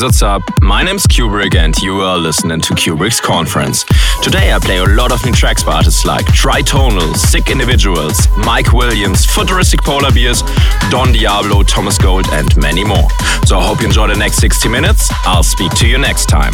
guys, what's up? My name's Cuebrick and you are listening to Cuebrick's Conference. Today I play a lot of new tracks by artists like Tritonal, Sick Individuals, Mike Williams, Futuristic Polar Bears, Don Diablo, Thomas Gold, and many more. So I hope you enjoy the next 60 minutes. I'll speak to you next time.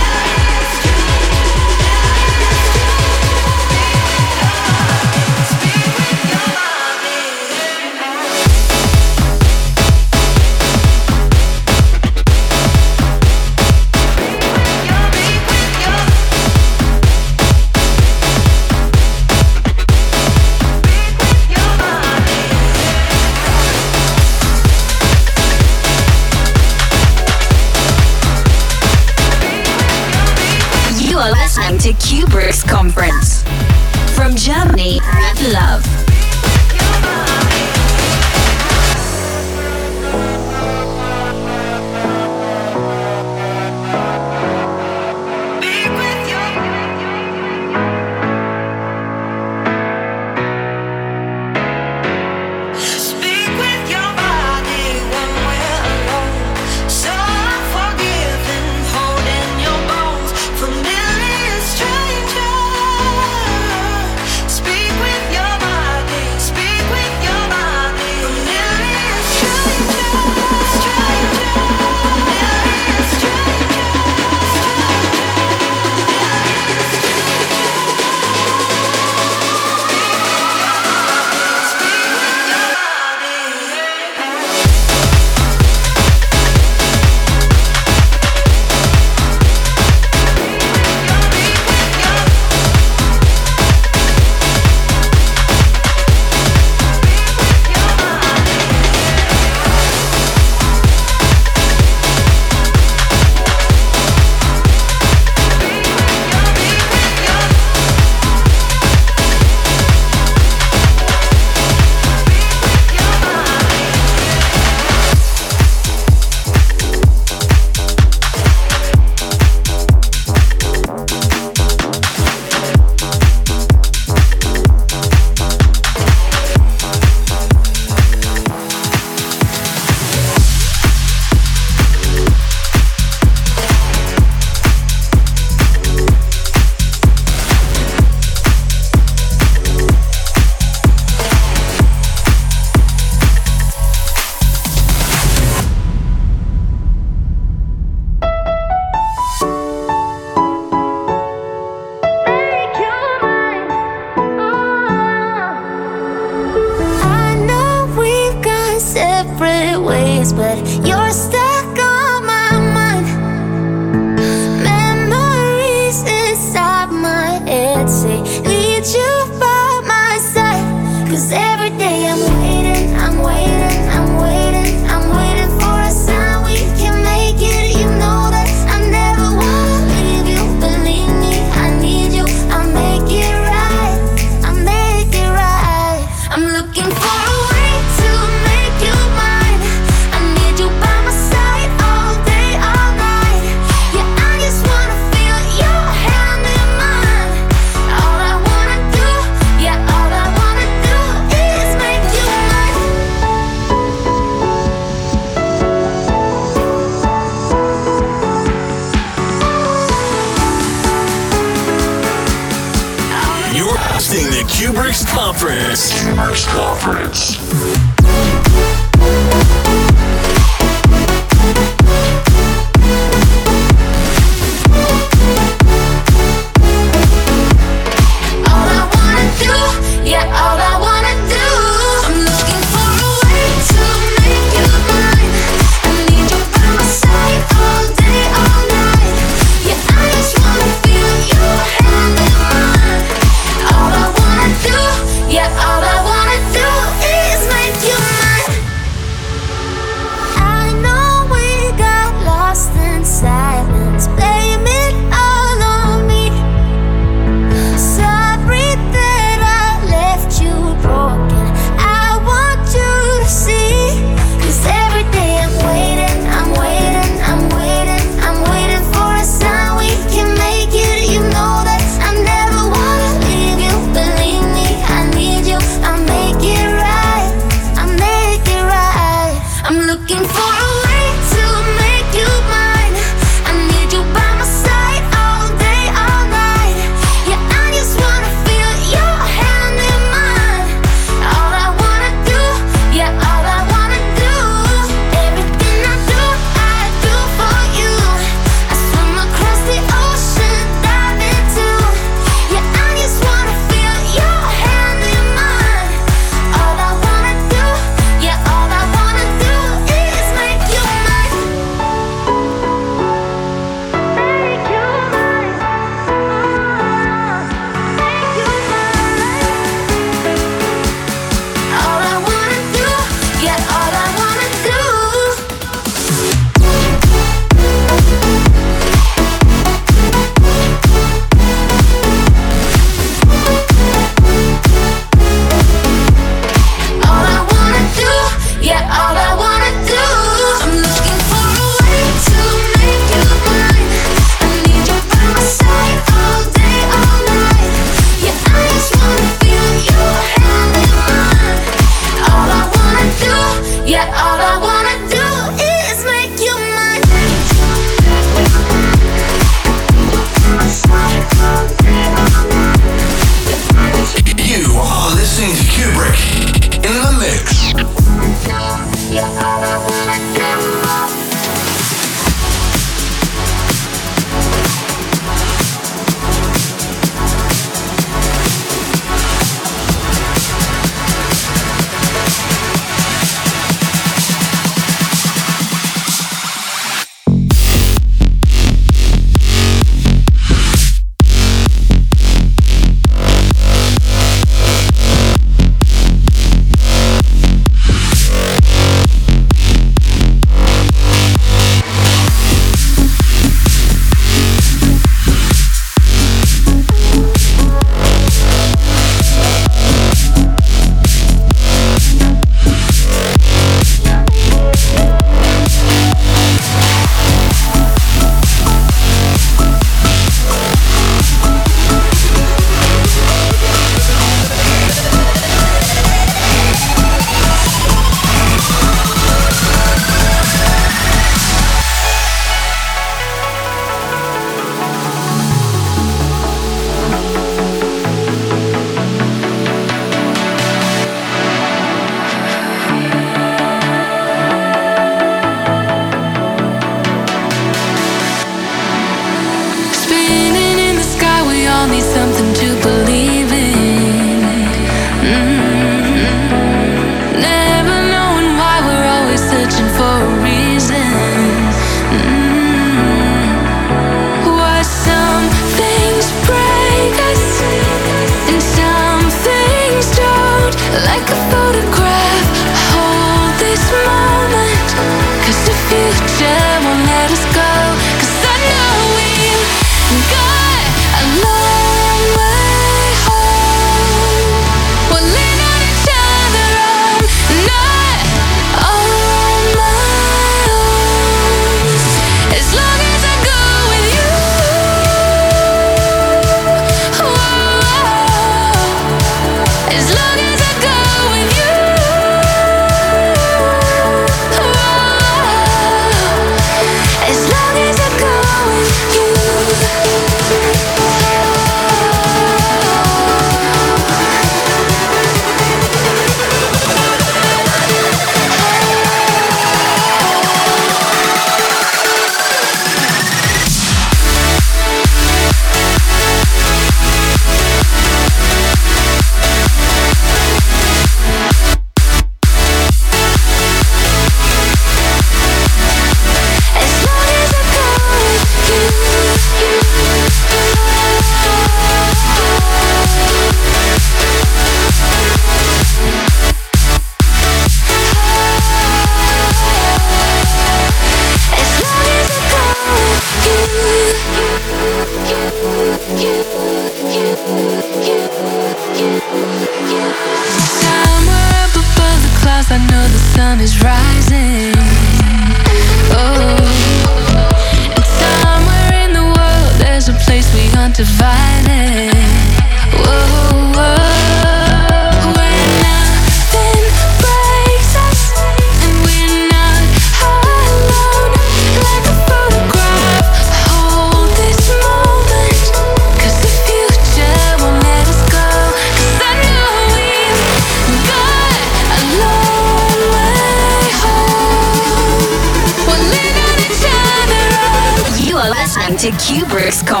You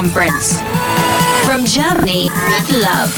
make with so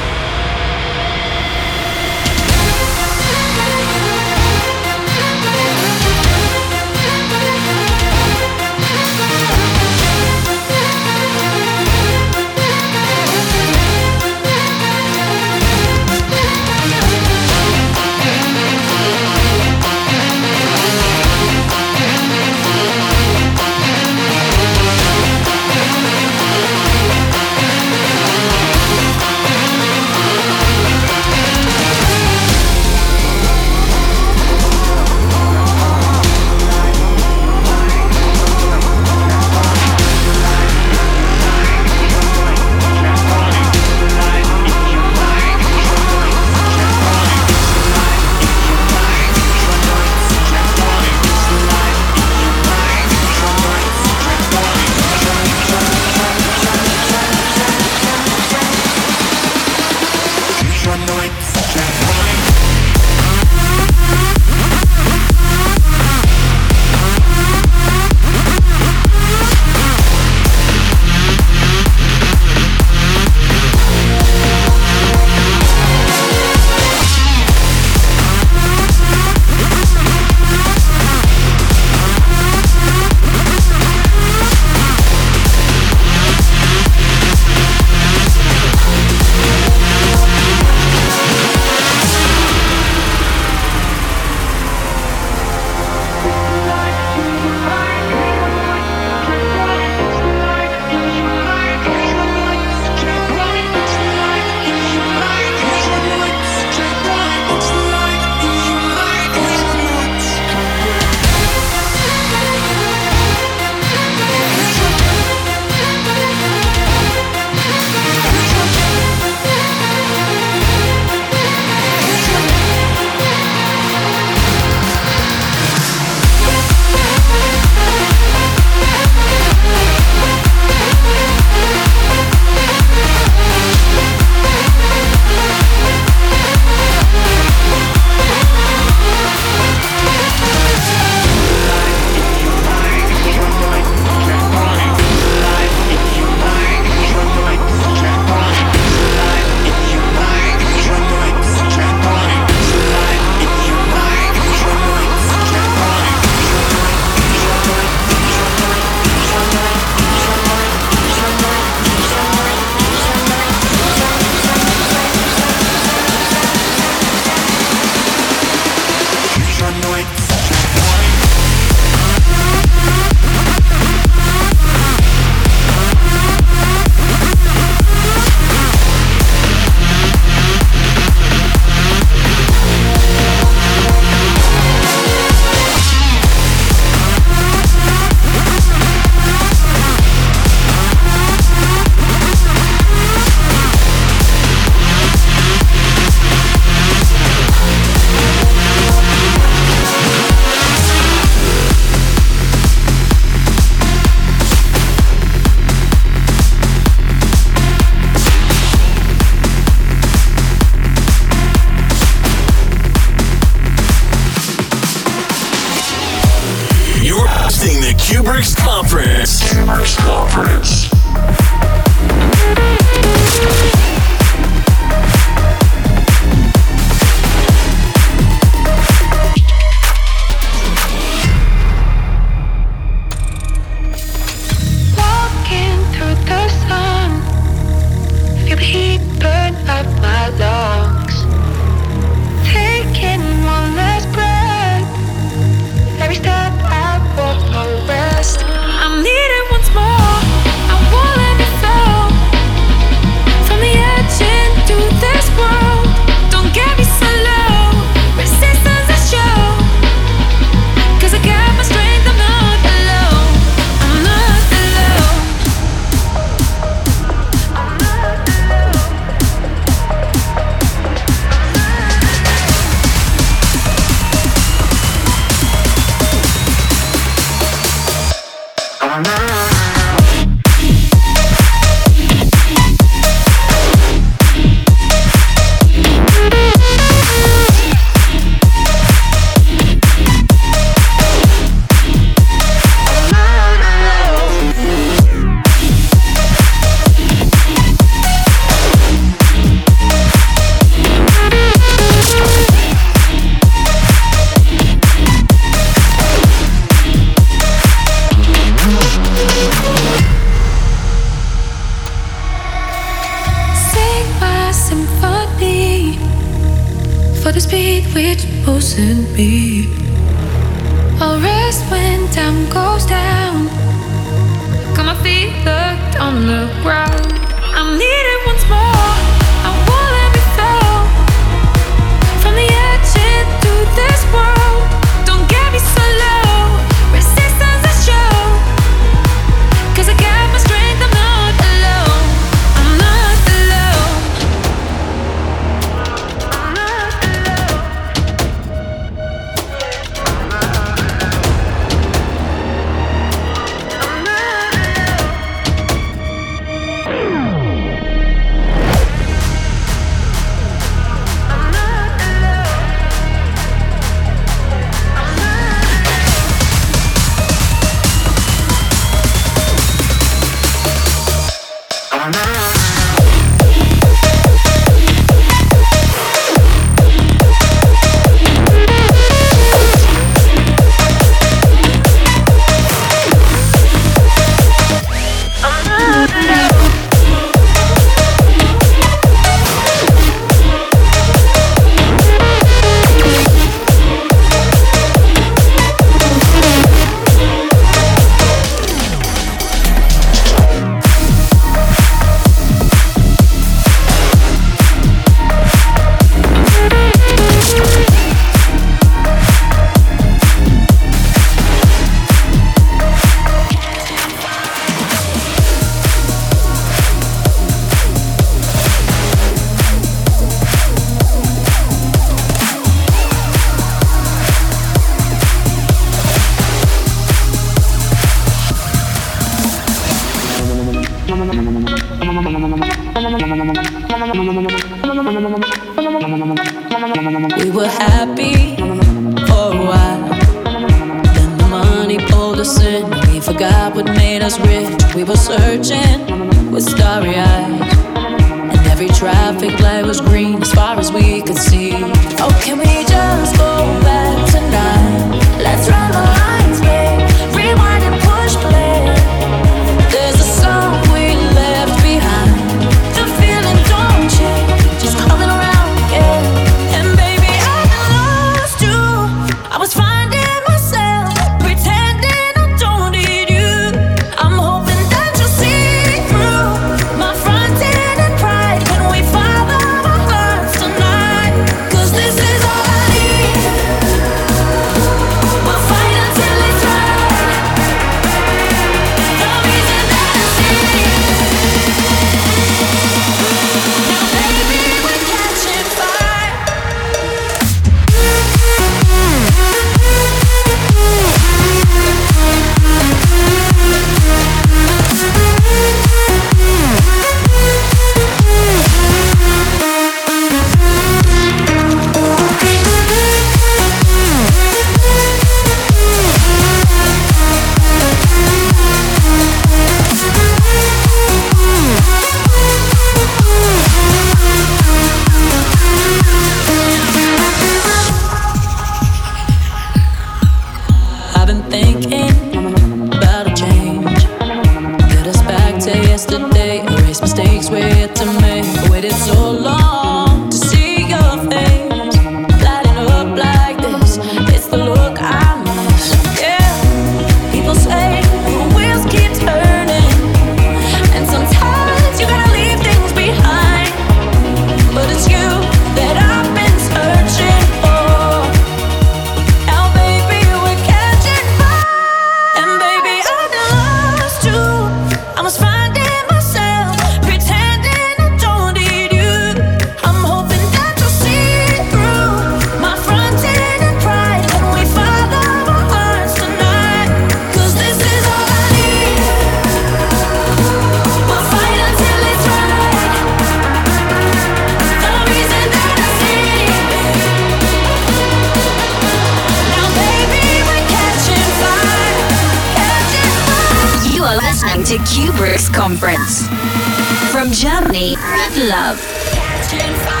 love.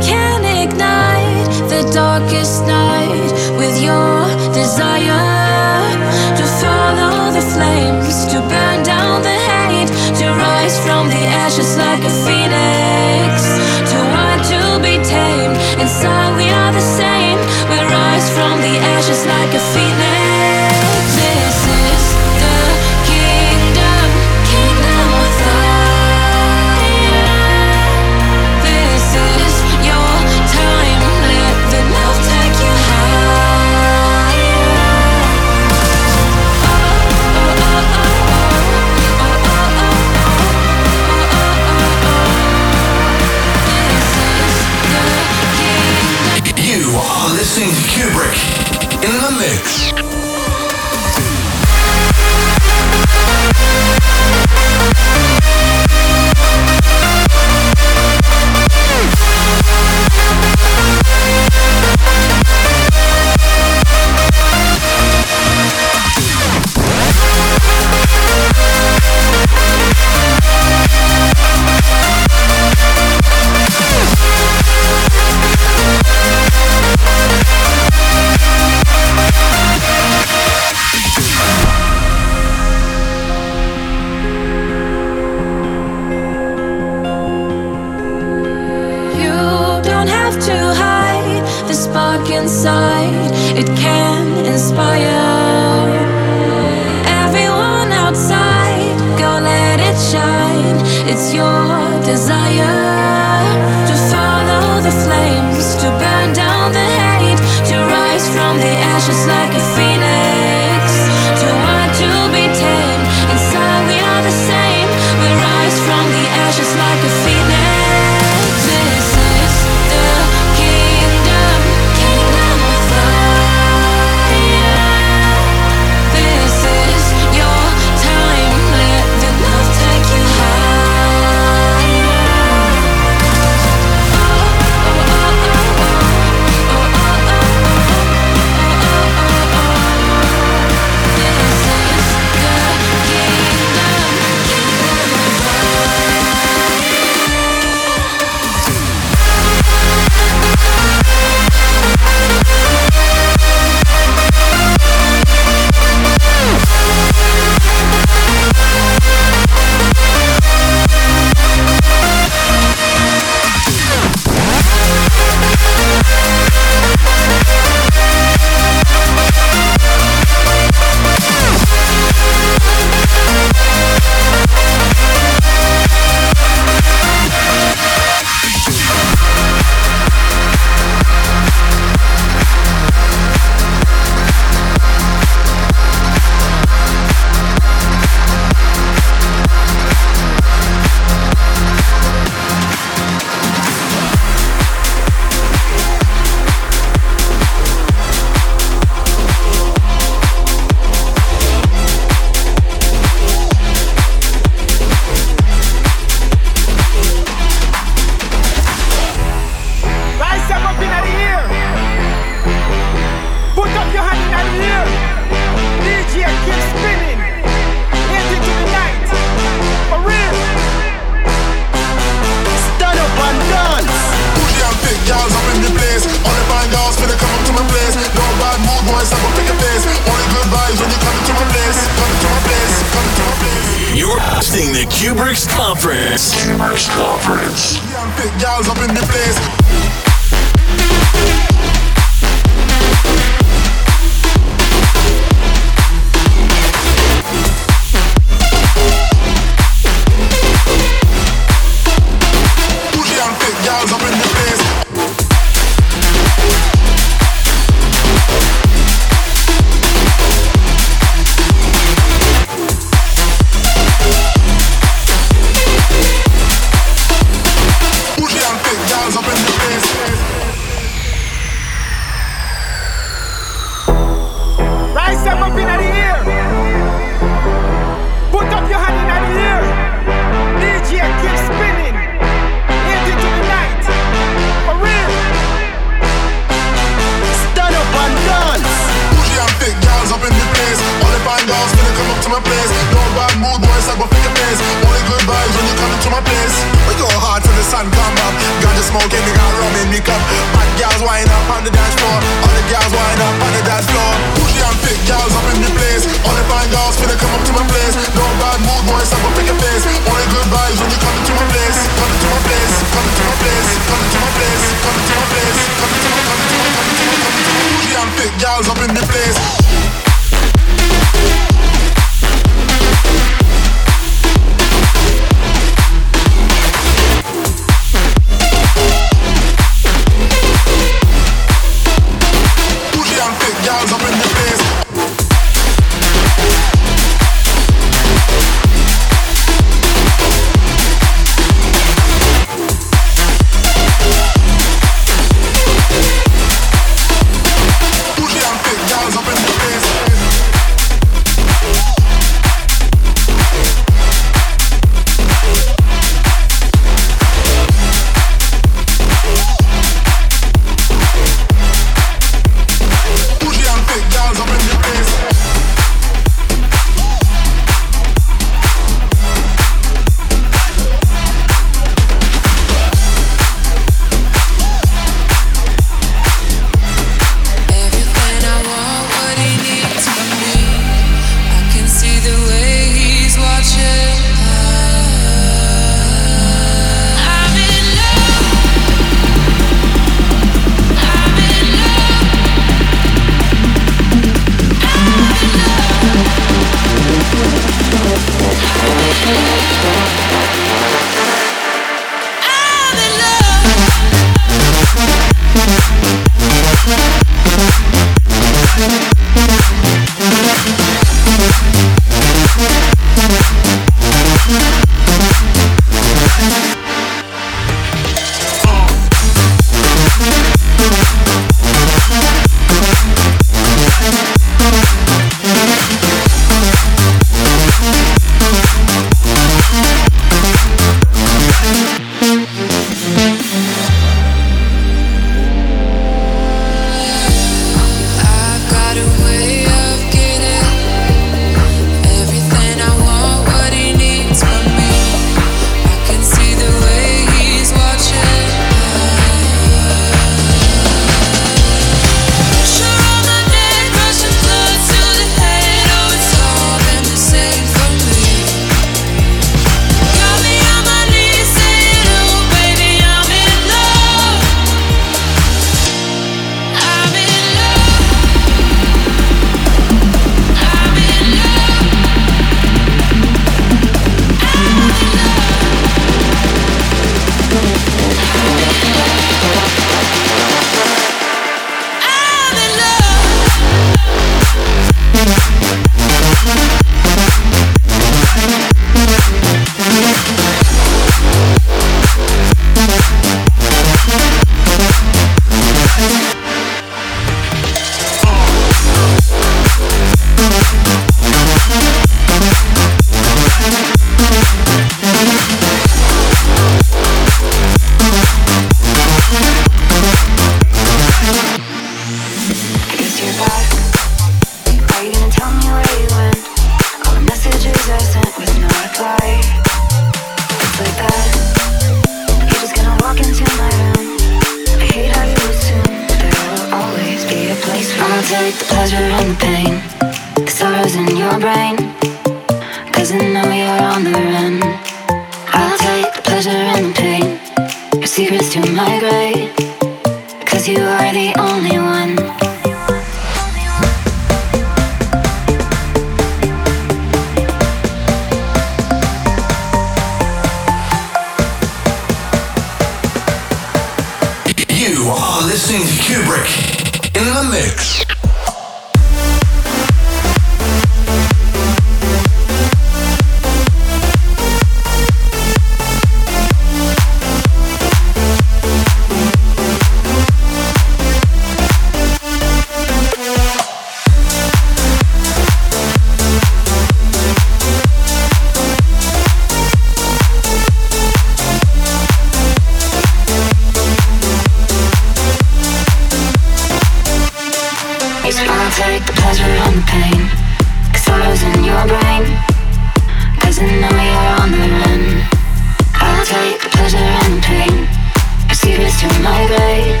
to my way.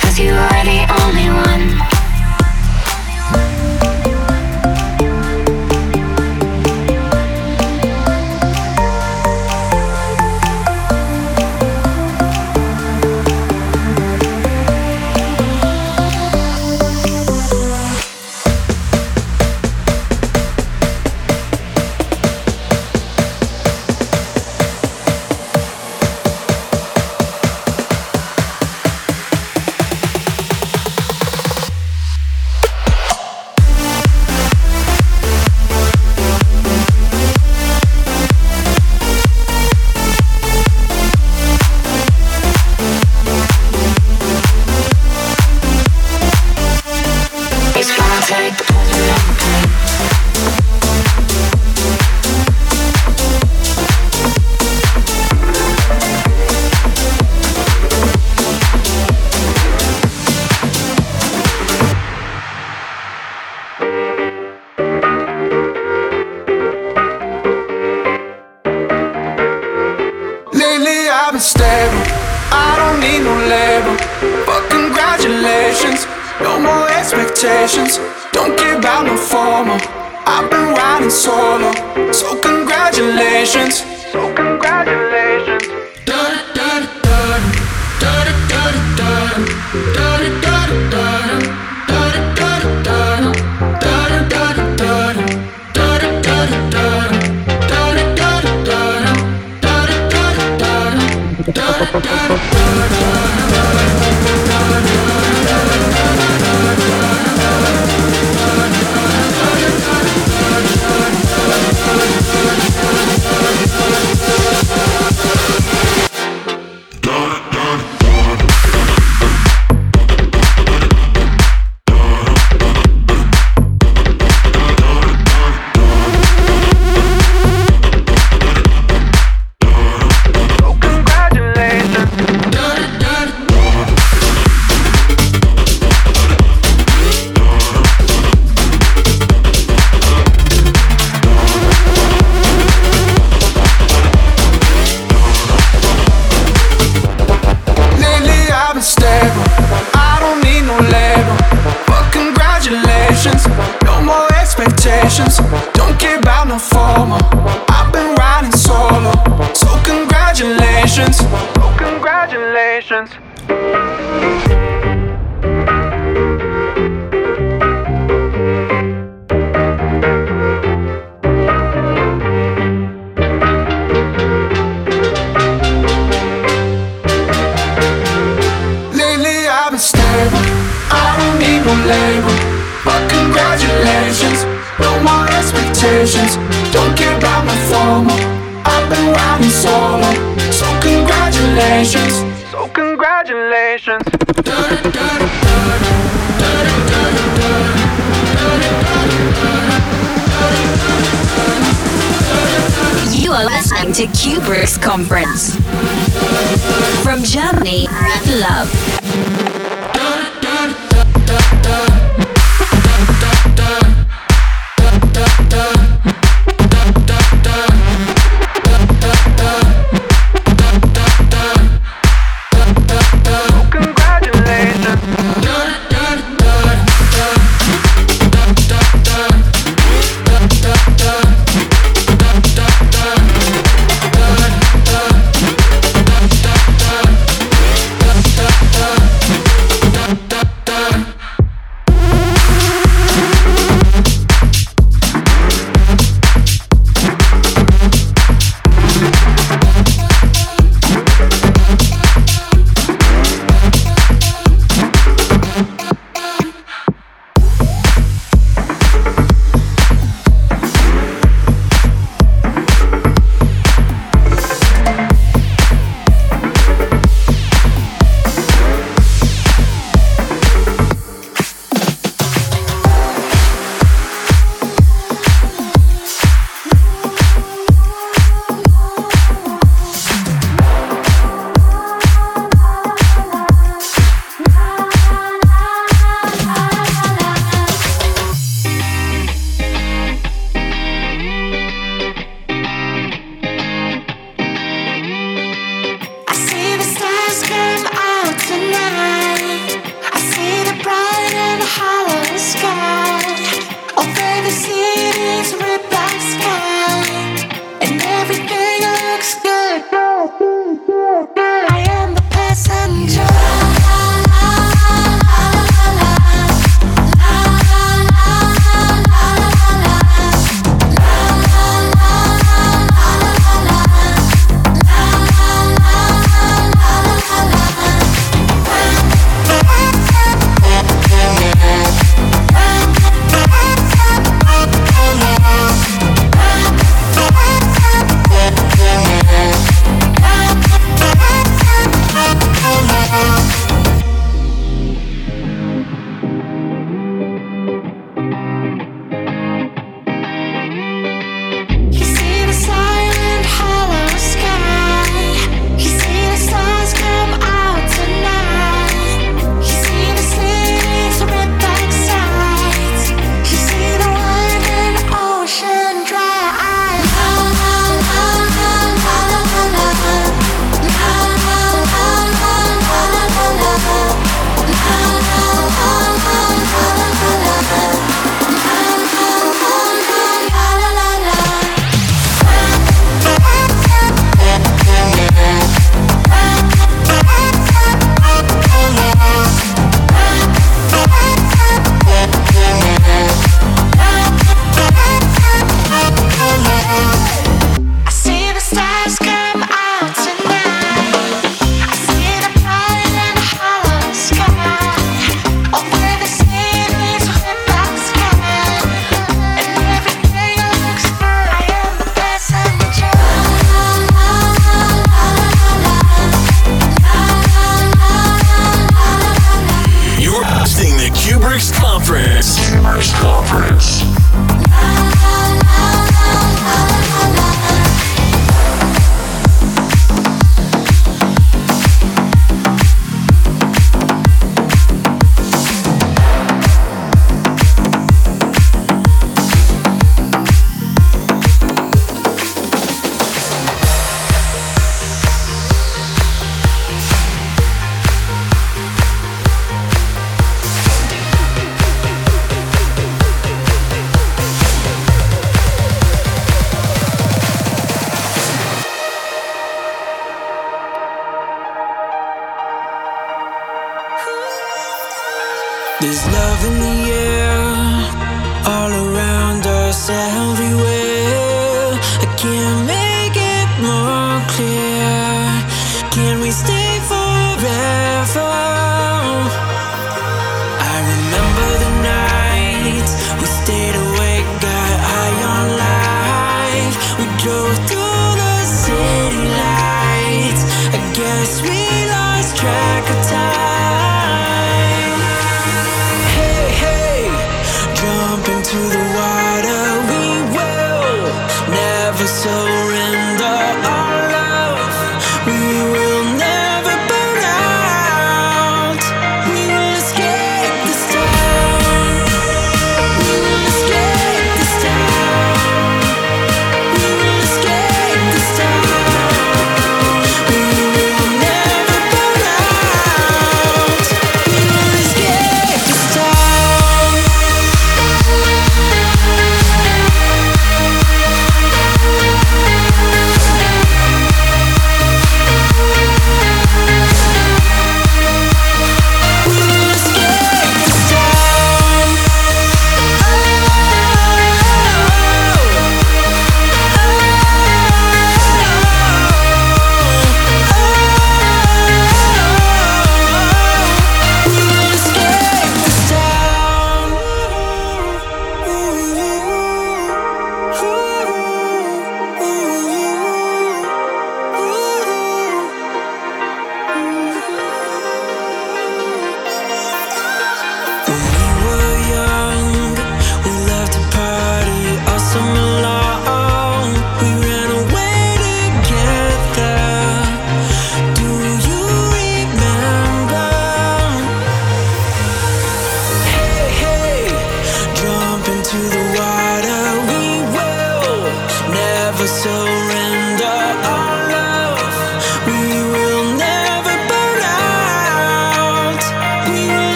Cause you are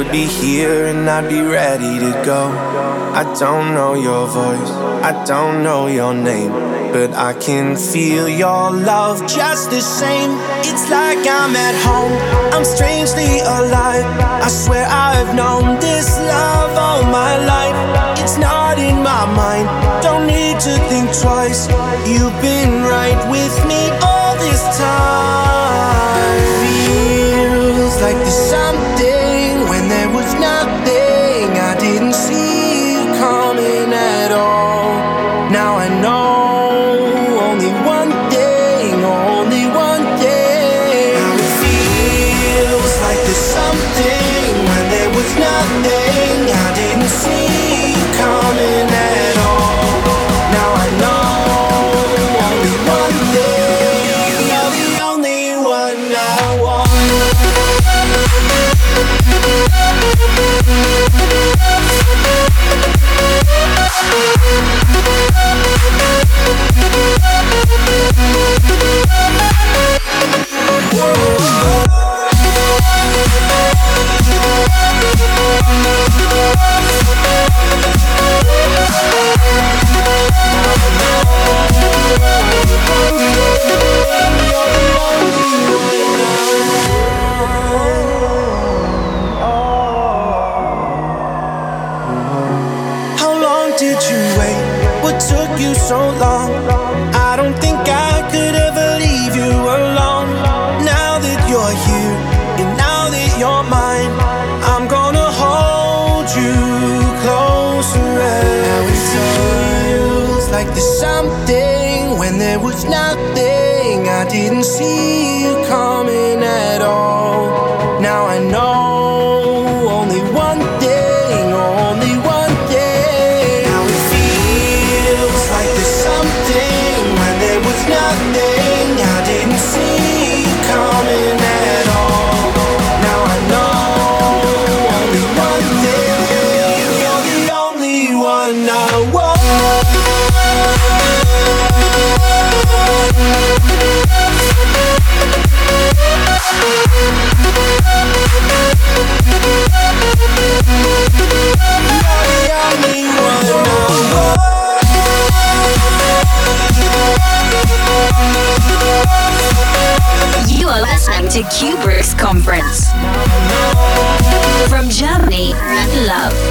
would be here and I'd be ready to go. I don't know your voice, I don't know your name, but I can feel your love just the same. It's like I'm at home, I'm strangely alive. I swear I've known this love all my life. It's not in my mind, don't need to think twice. You've been right with me all this time. So long? I don't think I could ever leave you alone. Now that you're here, and now that you're mine, I'm gonna hold you closer. Now it feels like there's something when there was nothing. I didn't see you coming at all. To Cuebrick's Conference. From Germany love.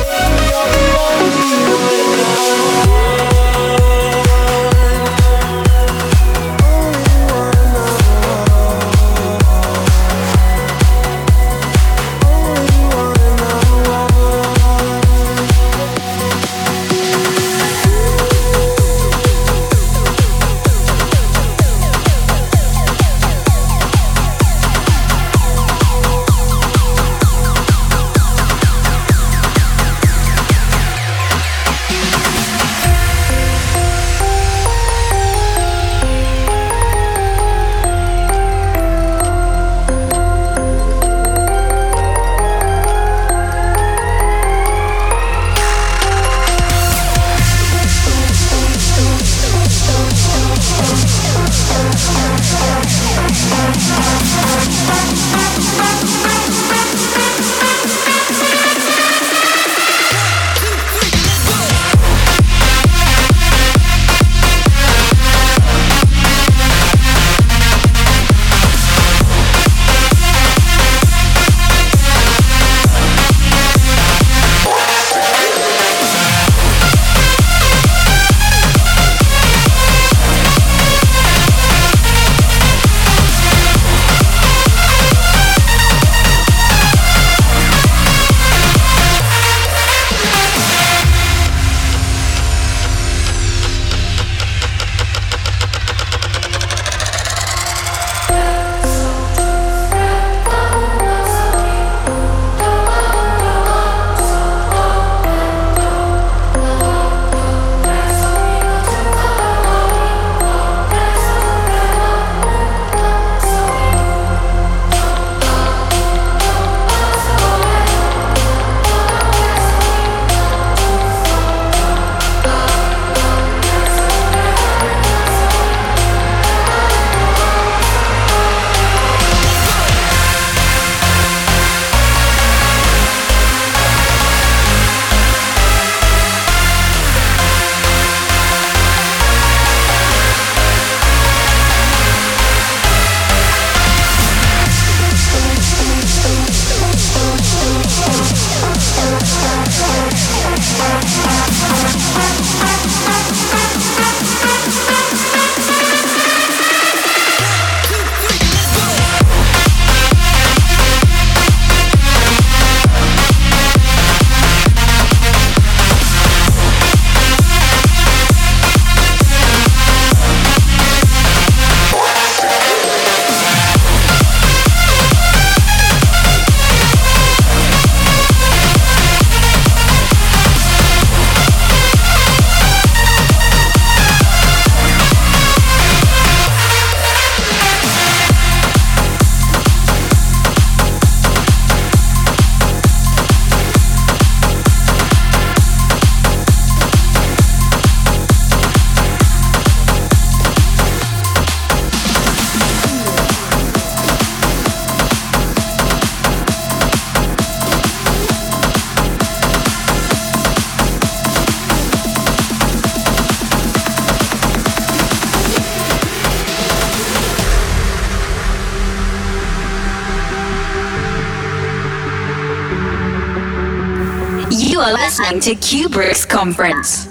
To Cuebrick's conference.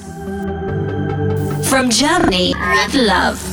From Germany, with love.